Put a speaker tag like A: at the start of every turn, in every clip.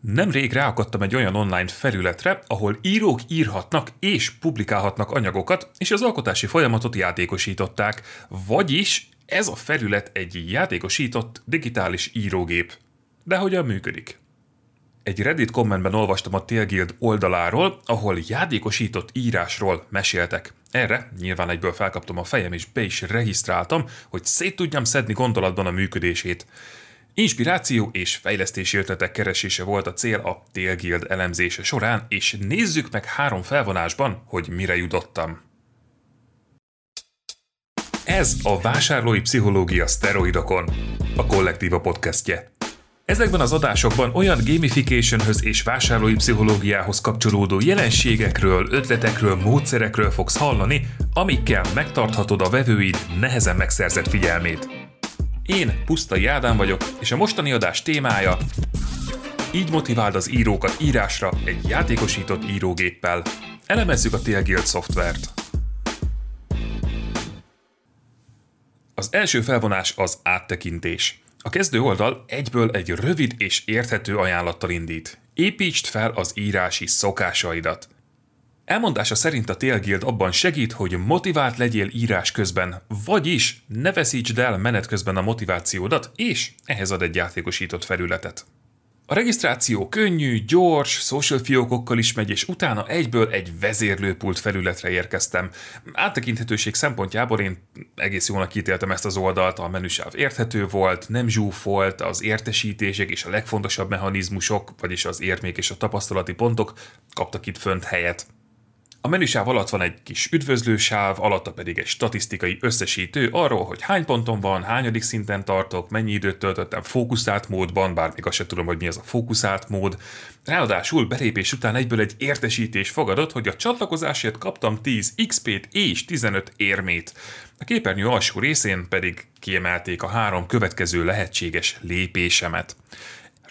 A: Nemrég ráakadtam egy olyan online felületre, ahol írók írhatnak és publikálhatnak anyagokat, és az alkotási folyamatot játékosították, vagyis ez a felület egy játékosított digitális írógép. De hogyan működik? Egy Reddit kommentben olvastam a Tailguild oldaláról, ahol játékosított írásról meséltek. Erre nyilván egyből felkaptam a fejem és be is regisztráltam, hogy szét tudjam szedni gondolatban a működését. Inspiráció és fejlesztési ötletek keresése volt a cél a Tailguild elemzése során, és nézzük meg három felvonásban, hogy mire jutottam. Ez a Vásárlói Pszichológia Szteroidokon, a Kollektíva podcastje. Ezekben az adásokban olyan gamificationhöz és vásárlói pszichológiához kapcsolódó jelenségekről, ötletekről, módszerekről fogsz hallani, amikkel megtarthatod a vevőid nehezen megszerzett figyelmét. Én Pusztai Ádám vagyok, és a mostani adás témája így motiváld az írókat írásra egy játékosított írógéppel. Elemezzük a Tailguild szoftvert. Az első felvonás az áttekintés. A kezdő oldal egyből egy rövid és érthető ajánlattal indít. Építsd fel az írási szokásaidat. Elmondása szerint a Tailguild abban segít, hogy motivált legyél írás közben, vagyis ne veszítsd el menet közben a motivációdat, és ehhez ad egy játékosított felületet. A regisztráció könnyű, gyors, social fiókokkal is megy, és utána egyből egy vezérlőpult felületre érkeztem. Áttekinthetőség szempontjából én egész jónak ítéltem ezt az oldalt, a menüsáv érthető volt, nem zsúfolt, az értesítések és a legfontosabb mechanizmusok, vagyis az érmék és a tapasztalati pontok kaptak itt fönt helyet. A menüsáv alatt van egy kis üdvözlősáv, alatta pedig egy statisztikai összesítő arról, hogy hány ponton van, hányadik szinten tartok, mennyi időt töltöttem fókuszált módban, bár még azt sem tudom, hogy mi az a fókuszált mód. Ráadásul belépés után egyből egy értesítés fogadott, hogy a csatlakozásért kaptam 10 XP-t és 15 érmét. A képernyő alsó részén pedig kiemelték a három következő lehetséges lépésemet.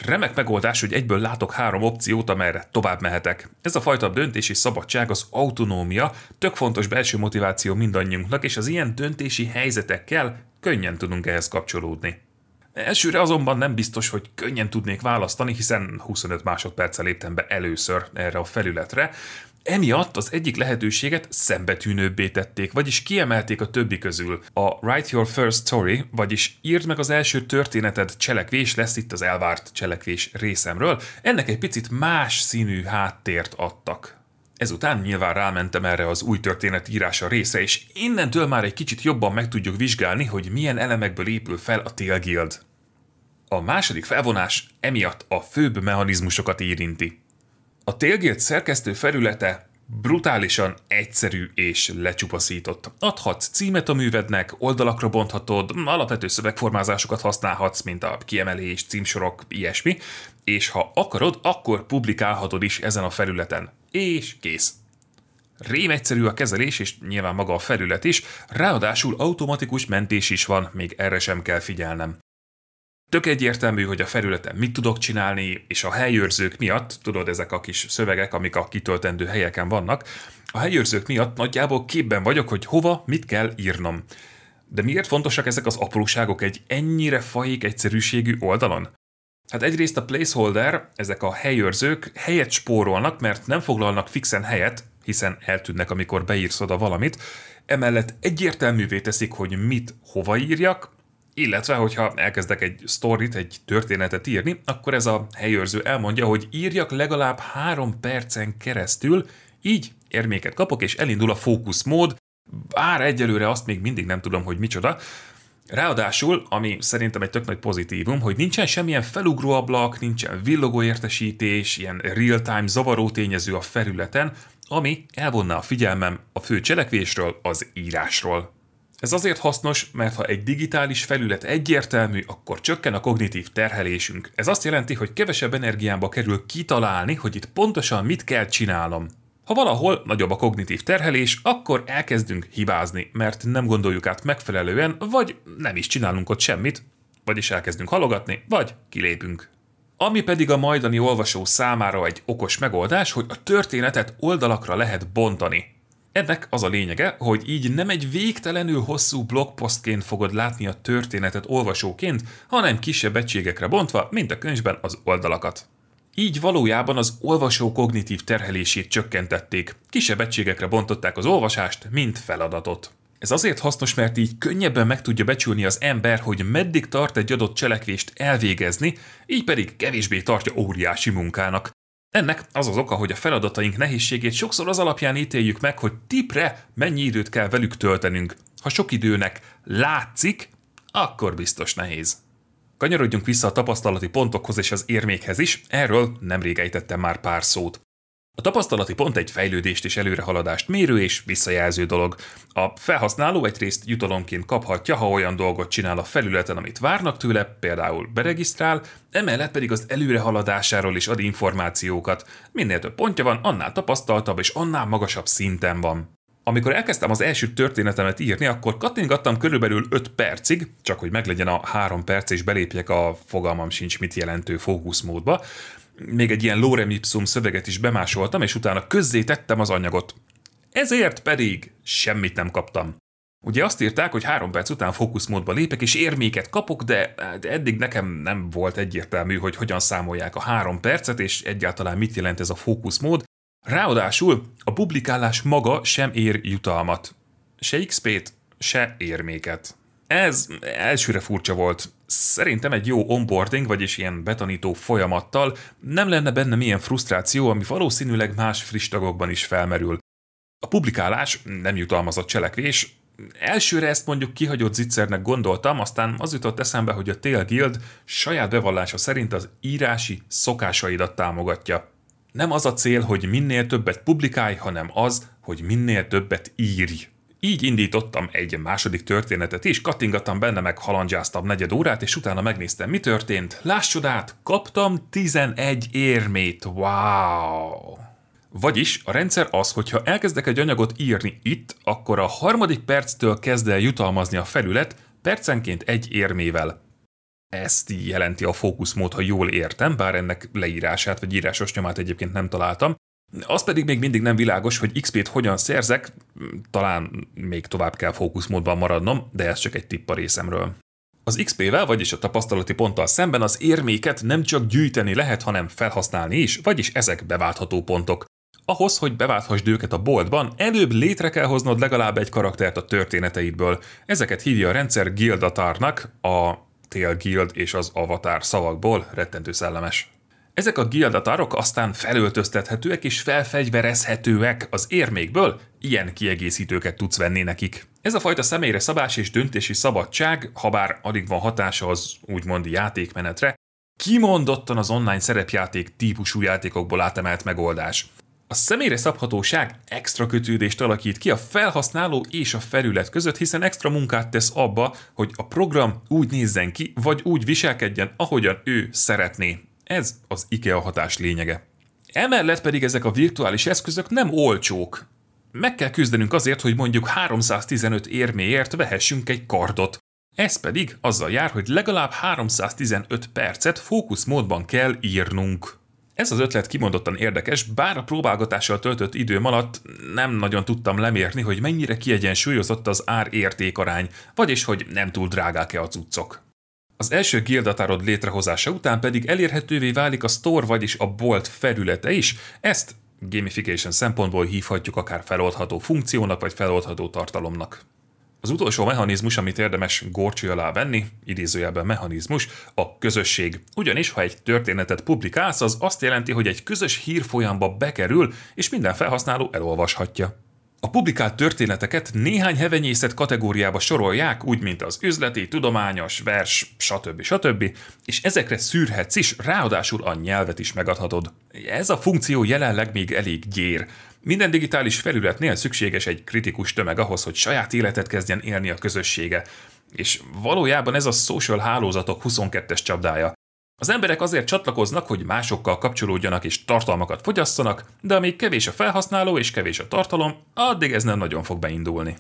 A: Remek megoldás, hogy egyből látok három opciót, amerre tovább mehetek. Ez a fajta döntési szabadság, az autonómia tök fontos belső motiváció mindannyiunknak, és az ilyen döntési helyzetekkel könnyen tudunk ehhez kapcsolódni. Elsőre azonban nem biztos, hogy könnyen tudnék választani, hiszen 25 másodperccel léptem be először erre a felületre, Emiatt az egyik lehetőséget szembetűnőbbé tették, vagyis kiemelték a többi közül. A Write Your First Story, vagyis írd meg az első történeted cselekvés lesz itt az elvárt cselekvés részemről, ennek egy picit más színű háttért adtak. Ezután nyilván rámentem erre az új történet írása részre, és innentől már egy kicsit jobban meg tudjuk vizsgálni, hogy milyen elemekből épül fel a Tail Guild. A második felvonás emiatt a főbb mechanizmusokat érinti. A Tailgate szerkesztő felülete brutálisan egyszerű és lecsupaszított. Adhatsz címet a művednek, oldalakra bonthatod, alapvető szövegformázásokat használhatsz, mint a kiemelés, címsorok, ilyesmi, és ha akarod, akkor publikálhatod is ezen a felületen. És kész. Rém egyszerű a kezelés, és nyilván maga a felület is, ráadásul automatikus mentés is van, még erre sem kell figyelnem. Tök egyértelmű, hogy a felületen mit tudok csinálni, és a helyőrzők miatt, tudod, ezek a kis szövegek, amik a kitöltendő helyeken vannak, a helyőrzők miatt nagyjából képben vagyok, hogy hova, mit kell írnom. De miért fontosak ezek az apróságok egy ennyire fajék egyszerűségű oldalon? Hát egyrészt a placeholder, ezek a helyőrzők helyet spórolnak, mert nem foglalnak fixen helyet, hiszen eltűnnek, amikor beírsz oda valamit, emellett egyértelművé teszik, hogy mit hova írjak, illetve, hogyha elkezdek egy sztorit, egy történetet írni, akkor ez a helyőrző elmondja, hogy írjak legalább három percen keresztül, így érméket kapok, és elindul a fókuszmód, bár egyelőre azt még mindig nem tudom, hogy micsoda. Ráadásul, ami szerintem egy tök nagy pozitívum, hogy nincsen semmilyen felugró ablak, nincsen villogó értesítés, ilyen real-time zavaró tényező a felületen, ami elvonna a figyelmem a fő cselekvésről, az írásról. Ez azért hasznos, mert ha egy digitális felület egyértelmű, akkor csökken a kognitív terhelésünk. Ez azt jelenti, hogy kevesebb energiámba kerül kitalálni, hogy itt pontosan mit kell csinálnom. Ha valahol nagyobb a kognitív terhelés, akkor elkezdünk hibázni, mert nem gondoljuk át megfelelően, vagy nem is csinálunk ott semmit, vagyis elkezdünk halogatni, vagy kilépünk. Ami pedig a majdani olvasó számára egy okos megoldás, hogy a történetet oldalakra lehet bontani. Ennek az a lényege, hogy így nem egy végtelenül hosszú blogpostként fogod látni a történetet olvasóként, hanem kisebb egységekre bontva, mint a könyvben az oldalakat. Így valójában az olvasó kognitív terhelését csökkentették, kisebb egységekre bontották az olvasást, mint feladatot. Ez azért hasznos, mert így könnyebben meg tudja becsülni az ember, hogy meddig tart egy adott cselekvést elvégezni, így pedig kevésbé tartja óriási munkának. Ennek az az oka, hogy a feladataink nehézségét sokszor az alapján ítéljük meg, hogy tipre mennyi időt kell velük töltenünk. Ha sok időnek látszik, akkor biztos nehéz. Kanyarodjunk vissza a tapasztalati pontokhoz és az érmékhez is, erről nemrég ejtettem már pár szót. A tapasztalati pont egy fejlődést és előrehaladást mérő és visszajelző dolog. A felhasználó egyrészt jutalomként kaphatja, ha olyan dolgot csinál a felületen, amit várnak tőle, például beregisztrál, emellett pedig az előrehaladásáról is ad információkat. Minél több pontja van, annál tapasztaltabb és annál magasabb szinten van. Amikor elkezdtem az első történetemet írni, akkor kattingattam körülbelül 5 percig, csak hogy meglegyen a 3 perc és belépjek a fogalmam sincs mit jelentő fókuszmódba, még egy ilyen lorem ipsum szöveget is bemásoltam, és utána közzé tettem az anyagot. Ezért pedig semmit nem kaptam. Ugye azt írták, hogy három perc után fókuszmódba lépek, és érméket kapok, de eddig nekem nem volt egyértelmű, hogy hogyan számolják a három percet, és egyáltalán mit jelent ez a fókuszmód. Ráadásul a publikálás maga sem ér jutalmat. Se XP-t, se érméket. Ez elsőre furcsa volt. Szerintem egy jó onboarding, vagyis ilyen betanító folyamattal nem lenne benne milyen frusztráció, ami valószínűleg más friss tagokban is felmerül. A publikálás nem jutalmazott cselekvés, Elsőre ezt mondjuk kihagyott zicsernek gondoltam, aztán az jutott eszembe, hogy a Tail Guild saját bevallása szerint az írási szokásaidat támogatja. Nem az a cél, hogy minél többet publikálj, hanem az, hogy minél többet írj. Így indítottam egy második történetet is, kattingattam benne, meg halandzsáztam negyed órát, és utána megnéztem, mi történt. Láss csodát, kaptam 11 érmét, wow! Vagyis a rendszer az, hogy ha elkezdek egy anyagot írni itt, akkor a harmadik perctől kezd el jutalmazni a felület percenként egy érmével. Ezt jelenti a fókuszmód, ha jól értem, bár ennek leírását vagy írásos nyomát egyébként nem találtam. Az pedig még mindig nem világos, hogy XP-t hogyan szerzek, talán még tovább kell fókuszmódban maradnom, de ez csak egy tipp a részemről. Az XP-vel, vagyis a tapasztalati ponttal szemben az érméket nem csak gyűjteni lehet, hanem felhasználni is, vagyis ezek beváltható pontok. Ahhoz, hogy beválthasd őket a boltban, előbb létre kell hoznod legalább egy karaktert a történeteidből. Ezeket hívja a rendszer Guildatárnak, a Tail Guild és az Avatar szavakból, rettentő szellemes. Ezek a gildatárok aztán felöltöztethetőek és felfegyverezhetőek az érmékből, ilyen kiegészítőket tudsz venni nekik. Ez a fajta személyre szabás és döntési szabadság, ha bár alig van hatása az úgymond játékmenetre, kimondottan az online szerepjáték típusú játékokból átemelt megoldás. A személyre szabhatóság extra kötődést alakít ki a felhasználó és a felület között, hiszen extra munkát tesz abba, hogy a program úgy nézzen ki, vagy úgy viselkedjen, ahogyan ő szeretné. Ez az IKEA hatás lényege. Emellett pedig ezek a virtuális eszközök nem olcsók. Meg kell küzdenünk azért, hogy mondjuk 315 érméért vehessünk egy kardot. Ez pedig azzal jár, hogy legalább 315 percet fókuszmódban kell írnunk. Ez az ötlet kimondottan érdekes, bár a próbálgatással töltött időm alatt nem nagyon tudtam lemérni, hogy mennyire kiegyensúlyozott az ár-érték arány, vagyis hogy nem túl drágák-e a cuccok. Az első gildatárod létrehozása után pedig elérhetővé válik a store, vagyis a bolt felülete is. Ezt gamification szempontból hívhatjuk akár feloldható funkciónak, vagy feloldható tartalomnak. Az utolsó mechanizmus, amit érdemes górcső alá venni, idézőjelben mechanizmus, a közösség. Ugyanis, ha egy történetet publikálsz, az azt jelenti, hogy egy közös hírfolyamba bekerül, és minden felhasználó elolvashatja. A publikált történeteket néhány hevenyészet kategóriába sorolják, úgy mint az üzleti, tudományos, vers, stb. stb. és ezekre szűrhetsz is, ráadásul a nyelvet is megadhatod. Ez a funkció jelenleg még elég gyér. Minden digitális felületnél szükséges egy kritikus tömeg ahhoz, hogy saját életet kezdjen élni a közössége. És valójában ez a social hálózatok 22-es csapdája. Az emberek azért csatlakoznak, hogy másokkal kapcsolódjanak és tartalmakat fogyasszanak, de amíg kevés a felhasználó és kevés a tartalom, addig ez nem nagyon fog beindulni.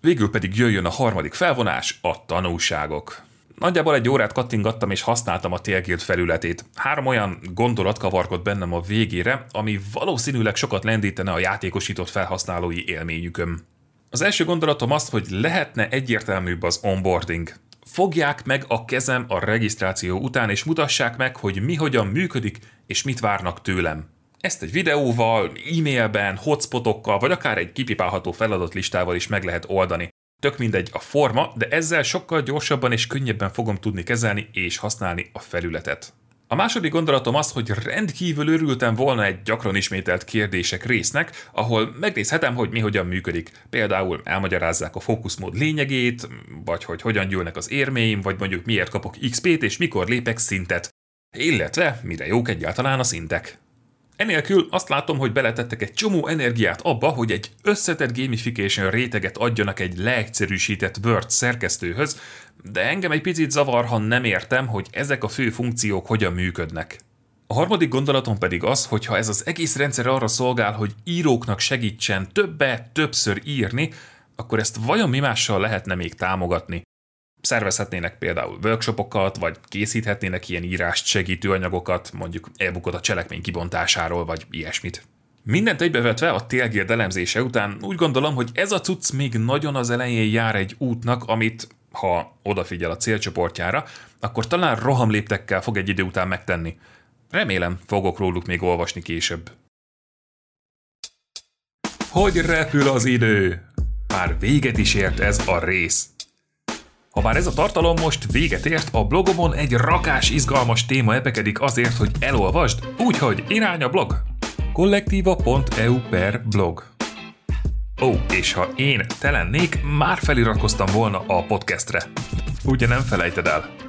A: Végül pedig jöjjön a harmadik felvonás, a tanulságok. Nagyjából egy órát kattingattam és használtam a Tailguild felületét. Három olyan gondolat kavarkott bennem a végére, ami valószínűleg sokat lendítene a játékosított felhasználói élményükön. Az első gondolatom az, hogy lehetne egyértelműbb az onboarding. Fogják meg a kezem a regisztráció után, és mutassák meg, hogy mi hogyan működik, és mit várnak tőlem. Ezt egy videóval, e-mailben, hotspotokkal, vagy akár egy kipipálható feladatlistával is meg lehet oldani. Tök mindegy a forma, de ezzel sokkal gyorsabban és könnyebben fogom tudni kezelni és használni a felületet. A második gondolatom az, hogy rendkívül örültem volna egy gyakran ismételt kérdések résznek, ahol megnézhetem, hogy mi hogyan működik. Például elmagyarázzák a fókuszmód lényegét, vagy hogy hogyan gyűlnek az érméim, vagy mondjuk miért kapok XP-t és mikor lépek szintet. Illetve mire jók egyáltalán a szintek. Enélkül azt látom, hogy beletettek egy csomó energiát abba, hogy egy összetett gamification réteget adjanak egy leegyszerűsített Word szerkesztőhöz, de engem egy picit zavar, ha nem értem, hogy ezek a fő funkciók hogyan működnek. A harmadik gondolatom pedig az, hogy ha ez az egész rendszer arra szolgál, hogy íróknak segítsen többet, többször írni, akkor ezt vajon mi mással lehetne még támogatni? Szervezhetnének például workshopokat, vagy készíthetnének ilyen írást segítő anyagokat, mondjuk e a cselekmény kibontásáról, vagy ilyesmit. Mindent egybevetve a Tailgate elemzése után úgy gondolom, hogy ez a cucc még nagyon az elején jár egy útnak, amit, ha odafigyel a célcsoportjára, akkor talán rohamléptekkel fog egy idő után megtenni. Remélem, fogok róluk még olvasni később. Hogy repül az idő? Már véget is ért ez a rész. Ha bár ez a tartalom most véget ért, a blogomon egy rakás izgalmas téma epekedik azért, hogy elolvasd, úgyhogy irány a blog! kollektíva.eu per blog Ó, és ha én te lennék, már feliratkoztam volna a podcastre. Ugye nem felejted el?